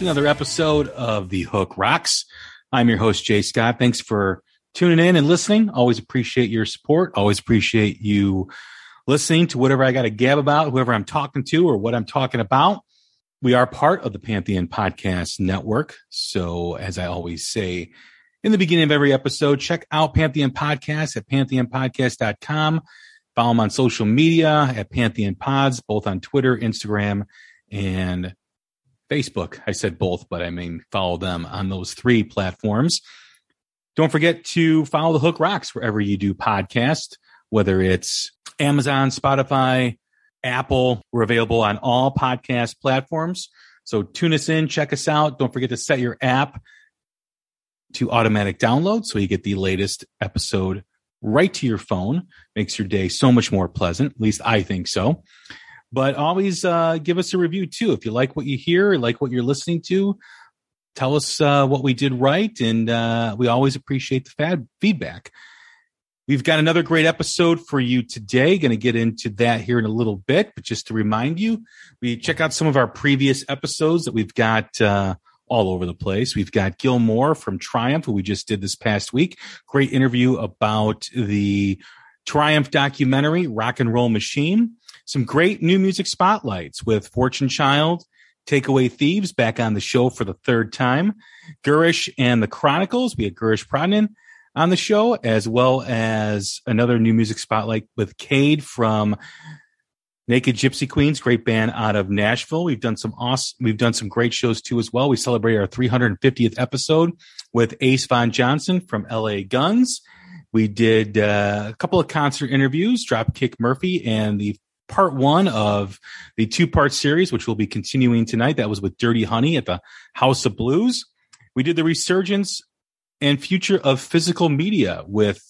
to another episode of The Hook Rocks. I'm your host, Jay Scott. Thanks for tuning in and listening. Always appreciate your support. Always appreciate you listening to whatever I got to gab about, whoever I'm talking to, or what I'm talking about. We are part of the Pantheon Podcast Network. So, as I always say in the beginning of every episode, check out Pantheon Podcast at pantheonpodcast.com. Follow them on social media at Pantheon Pods, both on Twitter, Instagram, and Facebook. I said both, but I mean follow them on those three platforms. Don't forget to follow the Hook Rocks wherever you do podcast, whether it's Amazon, Spotify, Apple. We're available on all podcast platforms. So tune us in, check us out. Don't forget to set your app to automatic download so you get the latest episode right to your phone. Makes your day so much more pleasant. At least I think so but always uh, give us a review too. If you like what you hear like what you're listening to tell us uh, what we did right. And uh, we always appreciate the fad feedback. We've got another great episode for you today. Going to get into that here in a little bit. But just to remind you we check out some of our previous episodes that we've got uh, all over the place. We've got Gil Moore from Triumph, who we just did this past week. Great interview about the Triumph documentary, Rock and Roll Machine some great new music spotlights with Fortune Child, Takeaway Thieves back on the show for the third time, Girish and the Chronicles. We had Girish Pradhan on the show, as well as another new music spotlight with Cade from Naked Gypsy Queens, great band out of Nashville. We've done some awesome, we've done some great shows too as well. We celebrate our 350th episode with Ace Von Johnson from LA Guns. We did uh, a couple of concert interviews, Dropkick Murphy and the part one of the two part series, which we'll be continuing tonight. That was with Dirty Honey at the House of Blues. We did the resurgence and future of physical media with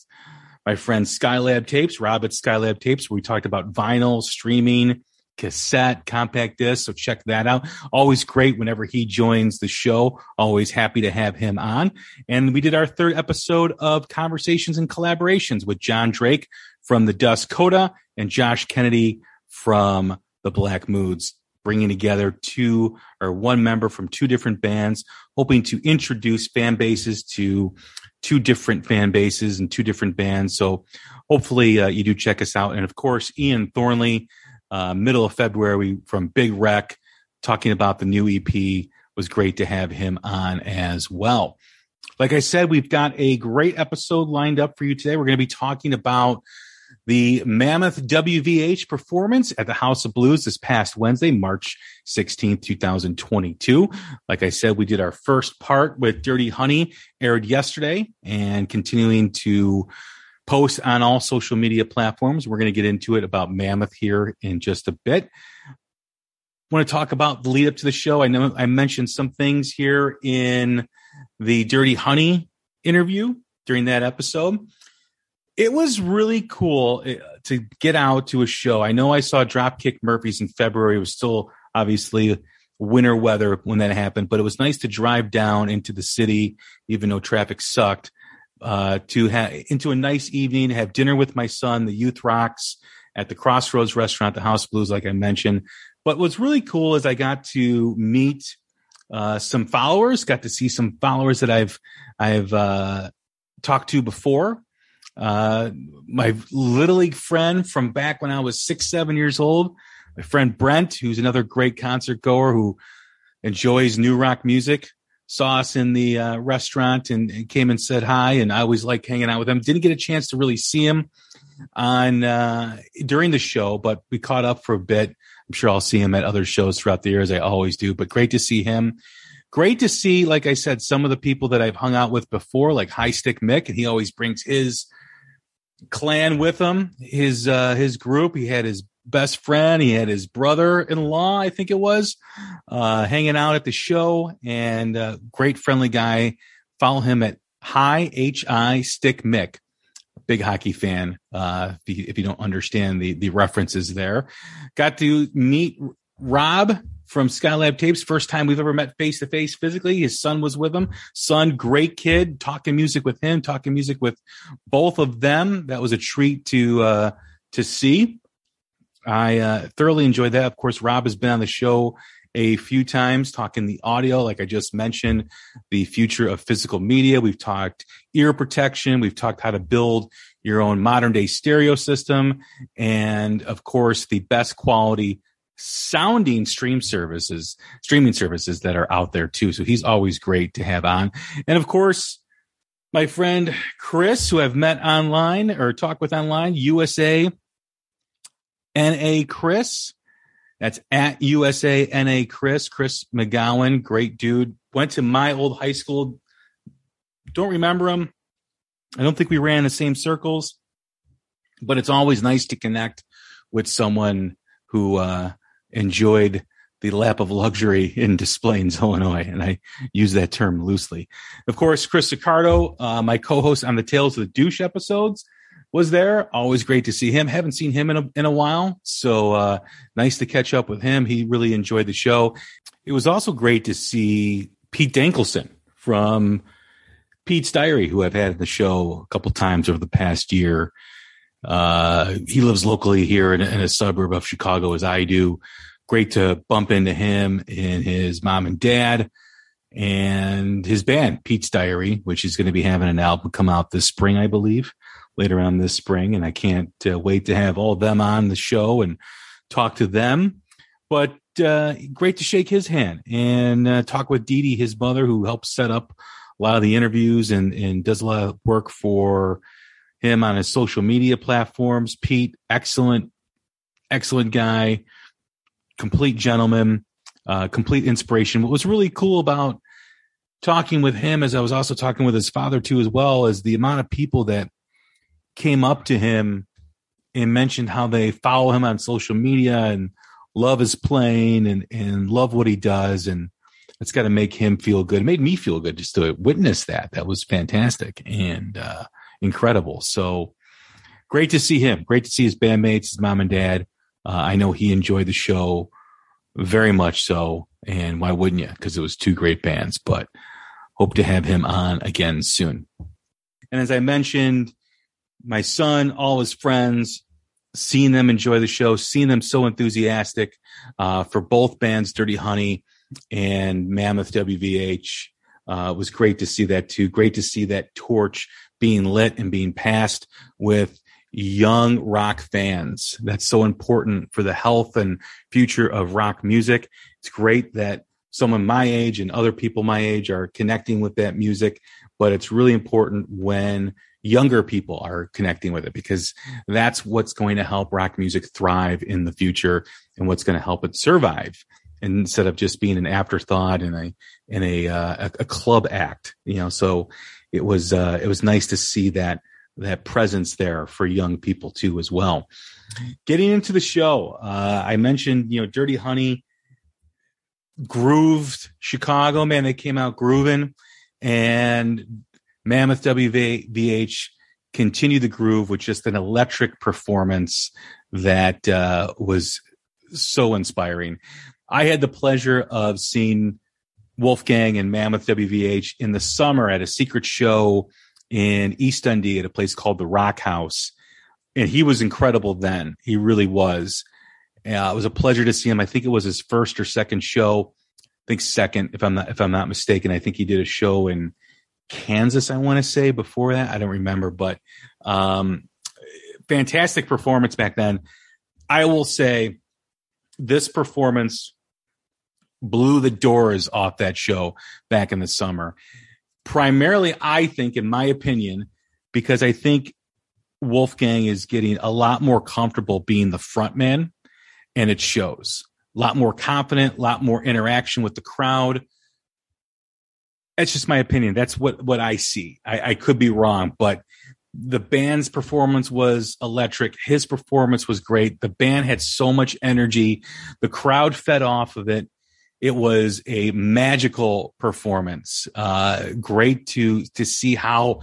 my friend Skylab Tapes, Rob at Skylab Tapes, where we talked about vinyl, streaming, cassette, compact disc. So check that out. Always great whenever he joins the show. Always happy to have him on. And we did our third episode of conversations and collaborations with John Drake from the Dust Coda and Josh Kennedy from the Black Moods, bringing together two or one member from two different bands, hoping to introduce fan bases to two different fan bases and two different bands. So hopefully uh, you do check us out. And of course, Ian Thornley, uh, middle of February from Big Wreck, talking about the new EP was great to have him on as well. Like I said, we've got a great episode lined up for you today. We're going to be talking about the Mammoth WVH performance at the House of Blues this past Wednesday, March 16th, 2022. Like I said, we did our first part with Dirty Honey aired yesterday and continuing to post on all social media platforms. We're going to get into it about Mammoth here in just a bit. Want to talk about the lead up to the show. I know I mentioned some things here in the Dirty Honey interview during that episode it was really cool eh, to get out to a show. I know I saw Dropkick Murphys in February. It was still obviously winter weather when that happened, but it was nice to drive down into the city, even though traffic sucked, uh, to have into a nice evening, have dinner with my son, the Youth Rocks at the Crossroads restaurant, the House Blues, like I mentioned. But what's really cool is I got to meet uh, some followers, got to see some followers that I've I've uh, talked to before uh, my little league friend from back when I was six, seven years old, my friend Brent, who's another great concert goer who enjoys new rock music, saw us in the uh, restaurant and, and, came and said hi. And I always like hanging out with him. Didn't get a chance to really see him on uh, during the show, but we caught up for a bit. I'm sure I'll see him at other shows throughout the year as I always do. But great to see him. Great to see, like I said, some of the people that I've hung out with before, like High Stick Mick, and he always brings his clan with him. His uh, his group. He had his best friend. He had his brother-in-law, I think it was, uh, hanging out at the show. And uh, great friendly guy. Follow him at High H I Stick Mick. Big hockey fan. Uh, if you, if you don't understand the the references there, got to meet Rob from Skylab Tapes. First time we've ever met face to face physically. His son was with him. Son, great kid, talking music with him, talking music with both of them. That was a treat to, uh, to see. I uh, thoroughly enjoyed that. Of course, Rob has been on the show a few times talking the audio, like I just mentioned, the future of physical media. We've talked ear protection. We've talked how to build your own modern day stereo system. And of course, the best quality sounding stream services, streaming services that are out there too. So he's always great to have on. And of course, my friend Chris, who I've met online or talked with online, USA NA Chris. That's at USA NA Chris, Chris McGowan, great dude. Went to my old high school. Don't remember him. I don't think we ran the same circles, but it's always nice to connect with someone who uh, enjoyed the lap of luxury in Des Plaines, Illinois. And I use that term loosely. Of course, Chris Sicardo, uh, my co-host on the Tales of the Douche episodes, was there. Always great to see him. Haven't seen him in a, in a while. So, uh, nice to catch up with him. He really enjoyed the show. It was also great to see Pete Dankelson from Pete's Diary, who I've had in the show a couple times over the past year. Uh, he lives locally here in, in a suburb of Chicago as I do great to bump into him and his mom and dad and his band, Pete's Diary, which is going to be having an album come out this spring, I believe, later on this spring. And I can't uh, wait to have all of them on the show and talk to them. But uh, great to shake his hand and uh, talk with Dee Dee, his mother, who helps set up a lot of the interviews and, and does a lot of work for him on his social media platforms. Pete, excellent, excellent guy complete gentleman, uh, complete inspiration. What was really cool about talking with him, as I was also talking with his father too, as well, is the amount of people that came up to him and mentioned how they follow him on social media and love his playing and, and love what he does. And it's got to make him feel good. It made me feel good just to witness that. That was fantastic and uh, incredible. So great to see him. Great to see his bandmates, his mom and dad. Uh, I know he enjoyed the show very much so. And why wouldn't you? Because it was two great bands, but hope to have him on again soon. And as I mentioned, my son, all his friends, seeing them enjoy the show, seeing them so enthusiastic uh, for both bands, Dirty Honey and Mammoth WVH. Uh, was great to see that too. Great to see that torch being lit and being passed with young rock fans. That's so important for the health and future of rock music. It's great that someone my age and other people my age are connecting with that music, but it's really important when younger people are connecting with it because that's what's going to help rock music thrive in the future and what's going to help it survive instead of just being an afterthought and a in a uh, a club act you know so it was uh, it was nice to see that that presence there for young people too as well. Getting into the show, uh, I mentioned you know Dirty Honey grooved Chicago man. They came out grooving, and Mammoth WVH continued the groove with just an electric performance that uh, was so inspiring. I had the pleasure of seeing Wolfgang and Mammoth WVH in the summer at a secret show in East Dundee at a place called the Rock House. And he was incredible then. He really was. Uh, it was a pleasure to see him. I think it was his first or second show. I think second, if I'm not if I'm not mistaken. I think he did a show in Kansas. I want to say before that. I don't remember, but um, fantastic performance back then. I will say this performance blew the doors off that show back in the summer primarily, I think, in my opinion, because I think Wolfgang is getting a lot more comfortable being the front man, and it shows. A lot more confident, a lot more interaction with the crowd. That's just my opinion. That's what what I see. I, I could be wrong, but the band's performance was electric. His performance was great. The band had so much energy. The crowd fed off of it it was a magical performance. Uh, great to to see how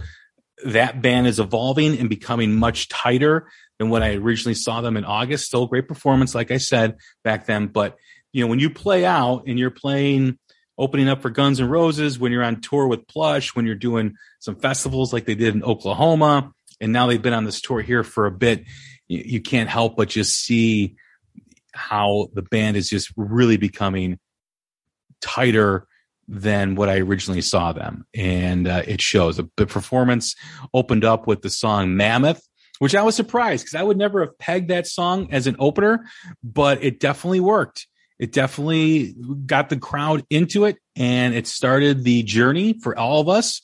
that band is evolving and becoming much tighter than what I originally saw them in August. Still great performance, like I said back then. But you know, when you play out and you're playing opening up for Guns N' Roses, when you're on tour with Plush, when you're doing some festivals like they did in Oklahoma, and now they've been on this tour here for a bit, you, you can't help but just see how the band is just really becoming tighter than what I originally saw them. And uh, it shows. The, performance opened up with the song Mammoth, which I was surprised because I would never have pegged that song as an opener, but it definitely worked. It definitely got the crowd into it and it started the journey for all of us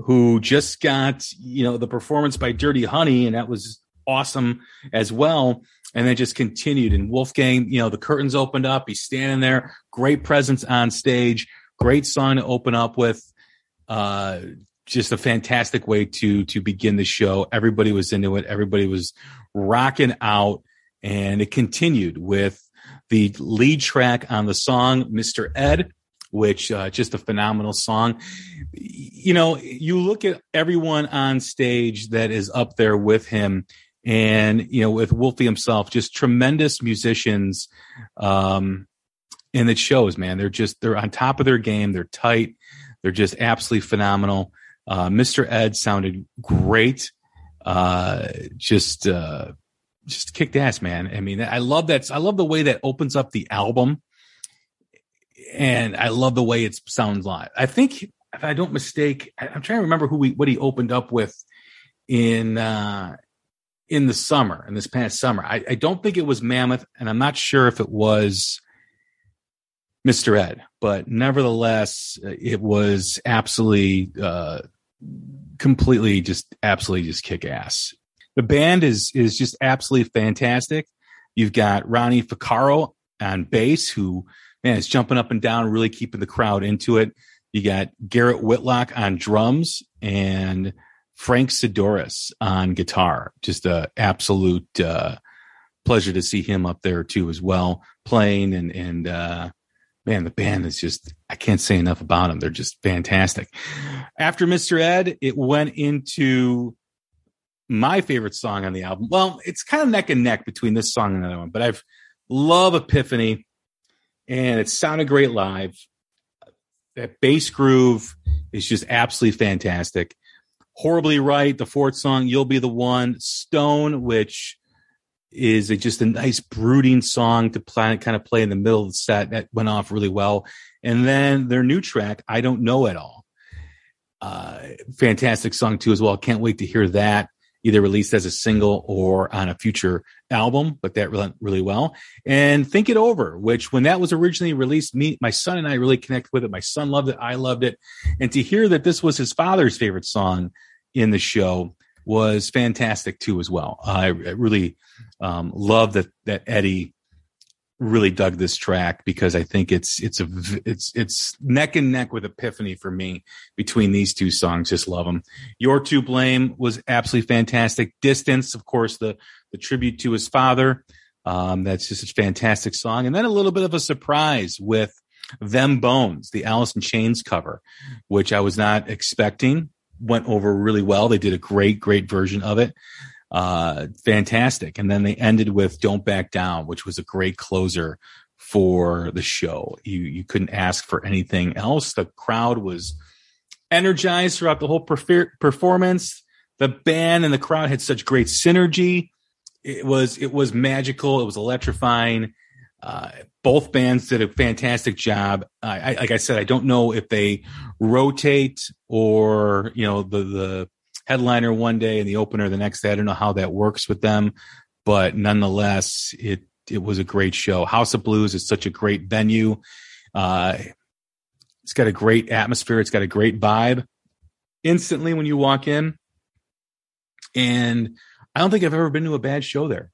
who just got, you know, the performance by Dirty Honey and that was awesome as well. And then just continued and Wolfgang, you know, the curtains opened up. He's standing there, great presence on stage, great song to open up with. Uh, just a fantastic way to to begin the show. Everybody was into it. Everybody was rocking out, and it continued with the lead track on the song, "Mr. Ed," which uh, just a phenomenal song. You know, you look at everyone on stage that is up there with him, and you know, with Wolfie himself, just tremendous musicians. Um, and it shows, man. They're just they're on top of their game. They're tight. They're just absolutely phenomenal. Uh, Mr. Ed sounded great. Uh, just, uh, just kicked ass, man. I mean, I love that. I love the way that opens up the album and I love the way it sounds live. I think if I don't mistake, I'm trying to remember who we, what he opened up with in, uh, in the summer, in this past summer. I, I don't think it was Mammoth, and I'm not sure if it was Mr. Ed, but nevertheless, it was absolutely, uh, completely just absolutely just kick ass. The band is, is just absolutely fantastic. You've got Ronnie Ficarro on bass, who, man, is jumping up and down, really keeping the crowd into it. You got Garrett Whitlock on drums and Frank Sidoris on guitar. Just a absolute, uh, pleasure to see him up there too as well playing and and uh man, the band is just, I can't say enough about them. They're just fantastic. After Mr. Ed, it went into my favorite song on the album. Well, it's kind of neck and neck between this song and another one, but I've love Epiphany and it sounded great live. That bass groove is just absolutely fantastic. Horribly right, the fourth song, You'll Be the One. Stone, which is a, just a nice brooding song to play, kind of play in the middle of the set that went off really well. And then their new track, I don't know at all. Uh, fantastic song too as well. Can't wait to hear that either released as a single or on a future album, but that went really well. And Think It Over, which when that was originally released, me, my son and I really connected with it. My son loved it. I loved it. And to hear that this was his father's favorite song in the show was fantastic too as well. I really um, love that that Eddie really dug this track because I think it's it's a it's it's neck and neck with Epiphany for me between these two songs. Just love them. You're to Blame was absolutely fantastic. Distance, of course, the the tribute to his father. Um, that's just a fantastic song. And then a little bit of a surprise with Them Bones, the Alice in Chains cover, which I was not expecting went over really well. They did a great, great version of it. Uh, fantastic. And then they ended with Don't Back Down, which was a great closer for the show. You, you couldn't ask for anything else. The crowd was energized throughout the whole performance. The band and the crowd had such great synergy. It was, it was magical. It was electrifying. Uh, both bands did a fantastic job. I, like I said, I don't know if they rotate or you know the the headliner one day and the opener the next day. I don't know how that works with them, but nonetheless, it it was a great show. House of Blues is such a great venue. Uh, it's got a great atmosphere. It's got a great vibe. Instantly when you walk in, and I don't think I've ever been to a bad show there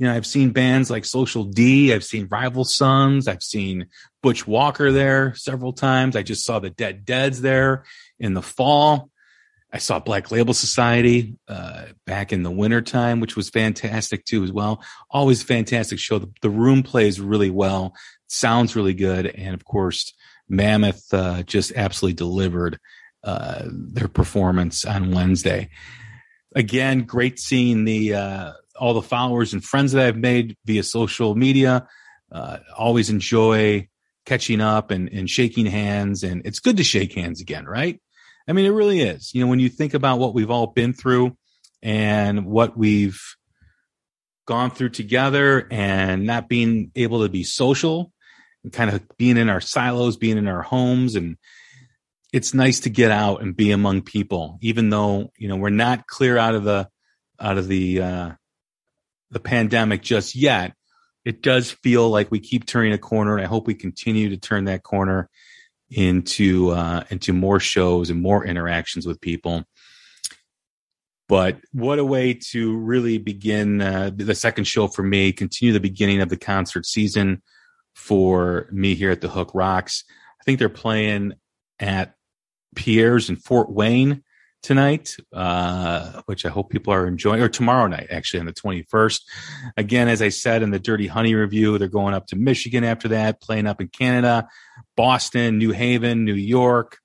you know, I've seen bands like Social D, I've seen Rival Sons, I've seen Butch Walker there several times. I just saw the Dead Deads there in the fall. I saw Black Label Society uh, back in the wintertime, which was fantastic too, as well. Always fantastic show. The, the, room plays really well, sounds really good, and of course, Mammoth uh, just absolutely delivered uh, their performance on Wednesday. Again, great seeing the uh, all the followers and friends that I've made via social media. Uh, always enjoy catching up and, and shaking hands. And it's good to shake hands again, right? I mean, it really is. You know, when you think about what we've all been through and what we've gone through together and not being able to be social and kind of being in our silos, being in our homes. And it's nice to get out and be among people, even though, you know, we're not clear out of the, out of the, uh, the pandemic just yet. It does feel like we keep turning a corner. And I hope we continue to turn that corner into, uh, into more shows and more interactions with people. But what a way to really begin uh, the second show for me, continue the beginning of the concert season for me here at the Hook Rocks. I think they're playing at Pierre's in Fort Wayne tonight, uh, which I hope people are enjoying, or tomorrow night, actually, on the 21st. Again, as I said in the Dirty Honey review, they're going up to Michigan after that, playing up in Canada, Boston, New Haven, New York,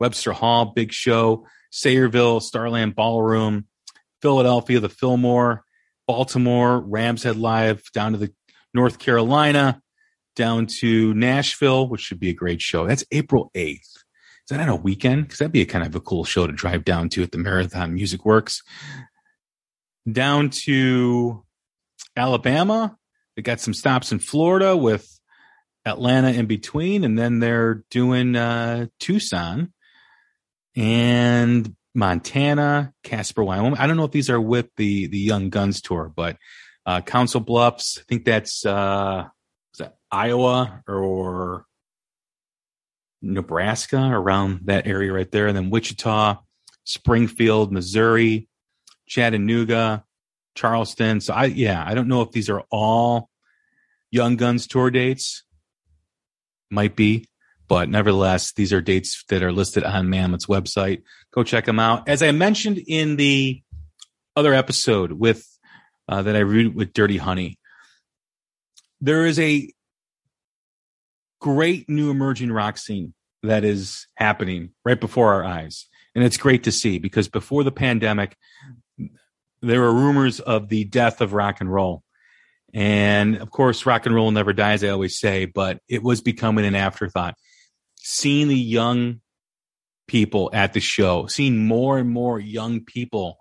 Webster Hall, big show. Sayreville, Starland Ballroom, Philadelphia, the Fillmore, Baltimore, Rams Head Live, down to the North Carolina, down to Nashville, which should be a great show. That's April 8th. Is that on a weekend? Because that'd be a kind of a cool show to drive down to at the Marathon Music Works. Down to Alabama. They got some stops in Florida with Atlanta in between, and then they're doing uh, Tucson and Montana, Casper, Wyoming. I don't know if these are with the the Young Guns tour, but uh, Council Bluffs. I think that's uh, is that Iowa or Nebraska, around that area right there, and then Wichita, Springfield, Missouri, Chattanooga, Charleston. So I yeah, I don't know if these are all Young Guns tour dates. Might be. But nevertheless, these are dates that are listed on Mammoth's website. Go check them out. As I mentioned in the other episode with uh, that I read with Dirty Honey, there is a great new emerging rock scene that is happening right before our eyes. And it's great to see because before the pandemic, there were rumors of the death of rock and roll. And of course, rock and roll never dies, I always say, but it was becoming an afterthought seeing the young people at the show, seeing more and more young people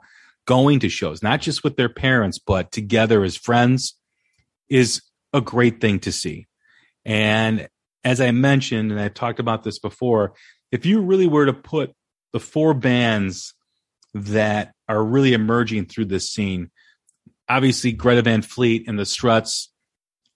going to shows, not just with their parents, but together as friends is a great thing to see. And as I mentioned, and I've talked about this before, if you really were to put the four bands that are really emerging through this scene, obviously Greta Van Fleet and the Struts,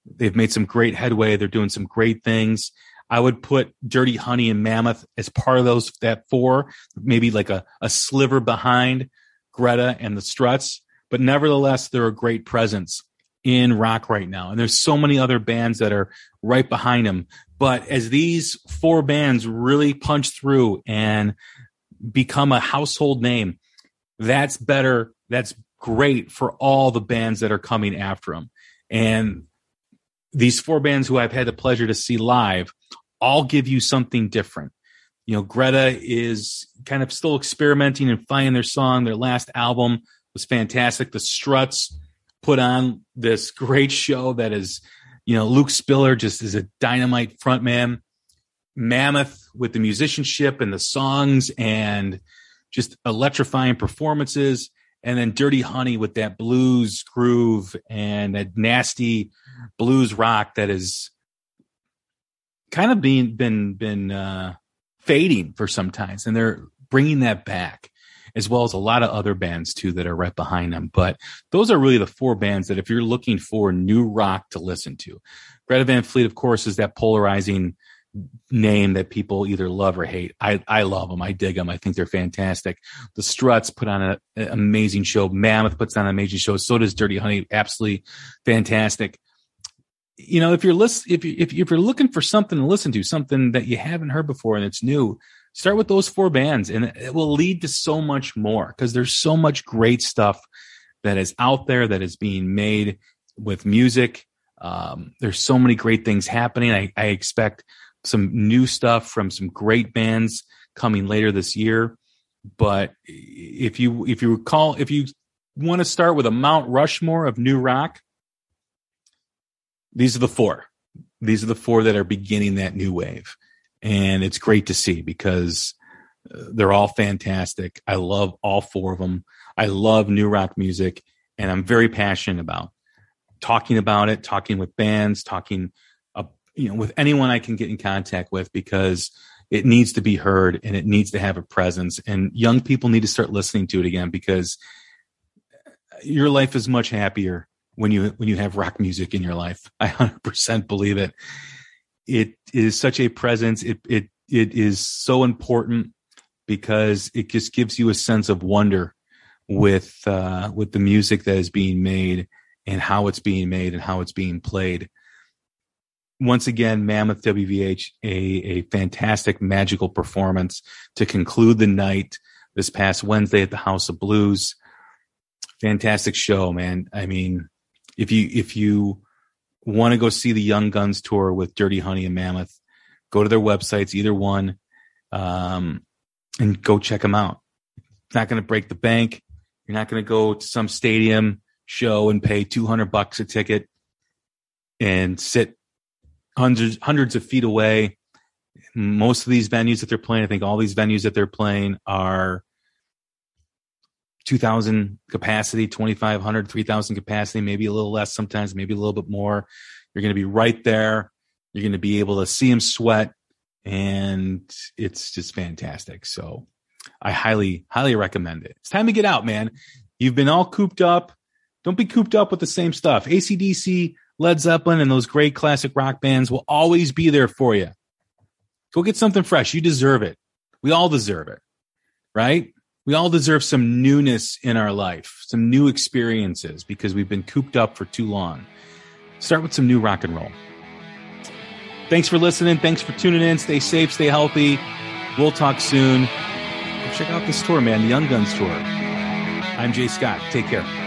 they've made some great headway. They're doing some great things. I would put Dirty Honey and Mammoth as part of those that four, maybe like a, a sliver behind Greta and the Struts. But nevertheless, they're a great presence in rock right now. And there's so many other bands that are right behind them. But as these four bands really punch through and become a household name, that's better. That's great for all the bands that are coming after them. And these four bands who I've had the pleasure to see live all give you something different. You know, Greta is kind of still experimenting and finding their song. Their last album was fantastic. The Struts put on this great show that is, you know, Luke Spiller just is a dynamite frontman. Mammoth with the musicianship and the songs and just electrifying performances. And then Dirty Honey with that blues groove and that nasty blues rock that is kind of being been been uh, fading for some times, and they're bringing that back as well as a lot of other bands too that are right behind them. But those are really the four bands that if you're looking for new rock to listen to, Greta Van Fleet, of course, is that polarizing name that people either love or hate. I, I love them. I dig them. I think they're fantastic. The Struts put on an amazing show. Mammoth puts on an amazing show. So does Dirty Honey. Absolutely fantastic you know, if you're list, if you if, if you're looking for something to listen to, something that you haven't heard before and it's new, start with those four bands, and it will lead to so much more because there's so much great stuff that is out there that is being made with music. Um, there's so many great things happening. I, I expect some new stuff from some great bands coming later this year. But if you if you recall, if you want to start with a Mount Rushmore of new rock, these are the four. These are the four that are beginning that new wave. And it's great to see because uh, they're all fantastic. I love all four of them. I love new rock music and I'm very passionate about talking about it, talking with bands, talking, uh, you know, with anyone I can get in contact with because it needs to be heard and it needs to have a presence. And young people need to start listening to it again because your life is much happier when you when you have rock music in your life. I 100% believe it. It is such a presence. It it it is so important because it just gives you a sense of wonder with uh, with the music that is being made and how it's being made and how it's being played. Once again, Mammoth WVH, a, a fantastic magical performance to conclude the night this past Wednesday at the House of Blues. Fantastic show, man. I mean, if you if you want to go see the Young Guns tour with Dirty Honey and Mammoth, go to their websites, either one, um, and go check them out. It's not going to break the bank. You're not going to go to some stadium show and pay 200 bucks a ticket and sit hundreds hundreds of feet away. Most of these venues that they're playing, I think all these venues that they're playing are 2000 capacity, 2500, 3000 capacity, maybe a little less sometimes, maybe a little bit more. You're going to be right there. You're going to be able to see them sweat and it's just fantastic. So I highly, highly recommend it. It's time to get out, man. You've been all cooped up. Don't be cooped up with the same stuff. ACDC, Led Zeppelin, and those great classic rock bands will always be there for you. Go get something fresh. You deserve it. We all deserve it, right? We all deserve some newness in our life, some new experiences because we've been cooped up for too long. Start with some new rock and roll. Thanks for listening. Thanks for tuning in. Stay safe, stay healthy. We'll talk soon. Check out this tour, man, the Young Guns tour. I'm Jay Scott. Take care.